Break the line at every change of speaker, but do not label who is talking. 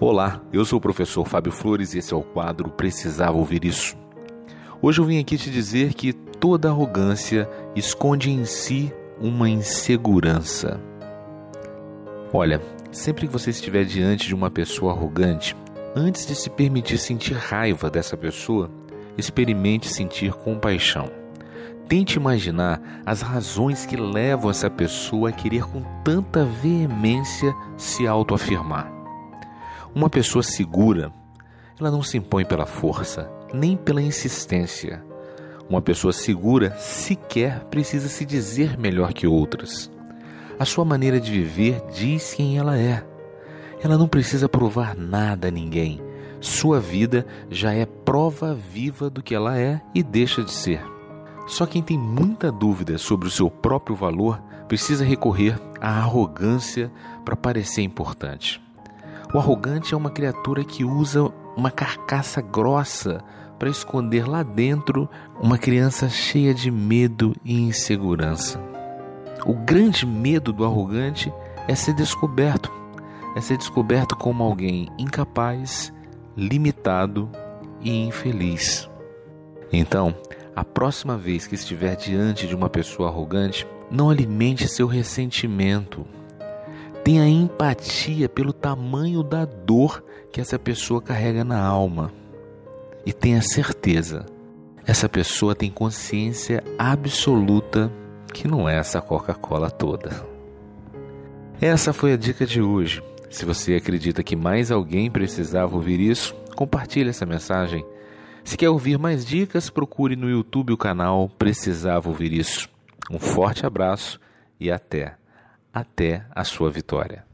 Olá, eu sou o professor Fábio Flores e esse é o quadro Precisava Ouvir Isso. Hoje eu vim aqui te dizer que toda arrogância esconde em si uma insegurança. Olha, sempre que você estiver diante de uma pessoa arrogante, antes de se permitir sentir raiva dessa pessoa, experimente sentir compaixão. Tente imaginar as razões que levam essa pessoa a querer com tanta veemência se autoafirmar. Uma pessoa segura, ela não se impõe pela força, nem pela insistência. Uma pessoa segura sequer precisa se dizer melhor que outras. A sua maneira de viver diz quem ela é. Ela não precisa provar nada a ninguém. Sua vida já é prova viva do que ela é e deixa de ser. Só quem tem muita dúvida sobre o seu próprio valor precisa recorrer à arrogância para parecer importante. O arrogante é uma criatura que usa uma carcaça grossa para esconder lá dentro uma criança cheia de medo e insegurança. O grande medo do arrogante é ser descoberto, é ser descoberto como alguém incapaz, limitado e infeliz. Então, a próxima vez que estiver diante de uma pessoa arrogante, não alimente seu ressentimento Tenha empatia pelo tamanho da dor que essa pessoa carrega na alma. E tenha certeza, essa pessoa tem consciência absoluta que não é essa Coca-Cola toda. Essa foi a dica de hoje. Se você acredita que mais alguém precisava ouvir isso, compartilhe essa mensagem. Se quer ouvir mais dicas, procure no YouTube o canal Precisava Ouvir Isso. Um forte abraço e até! Até a sua vitória.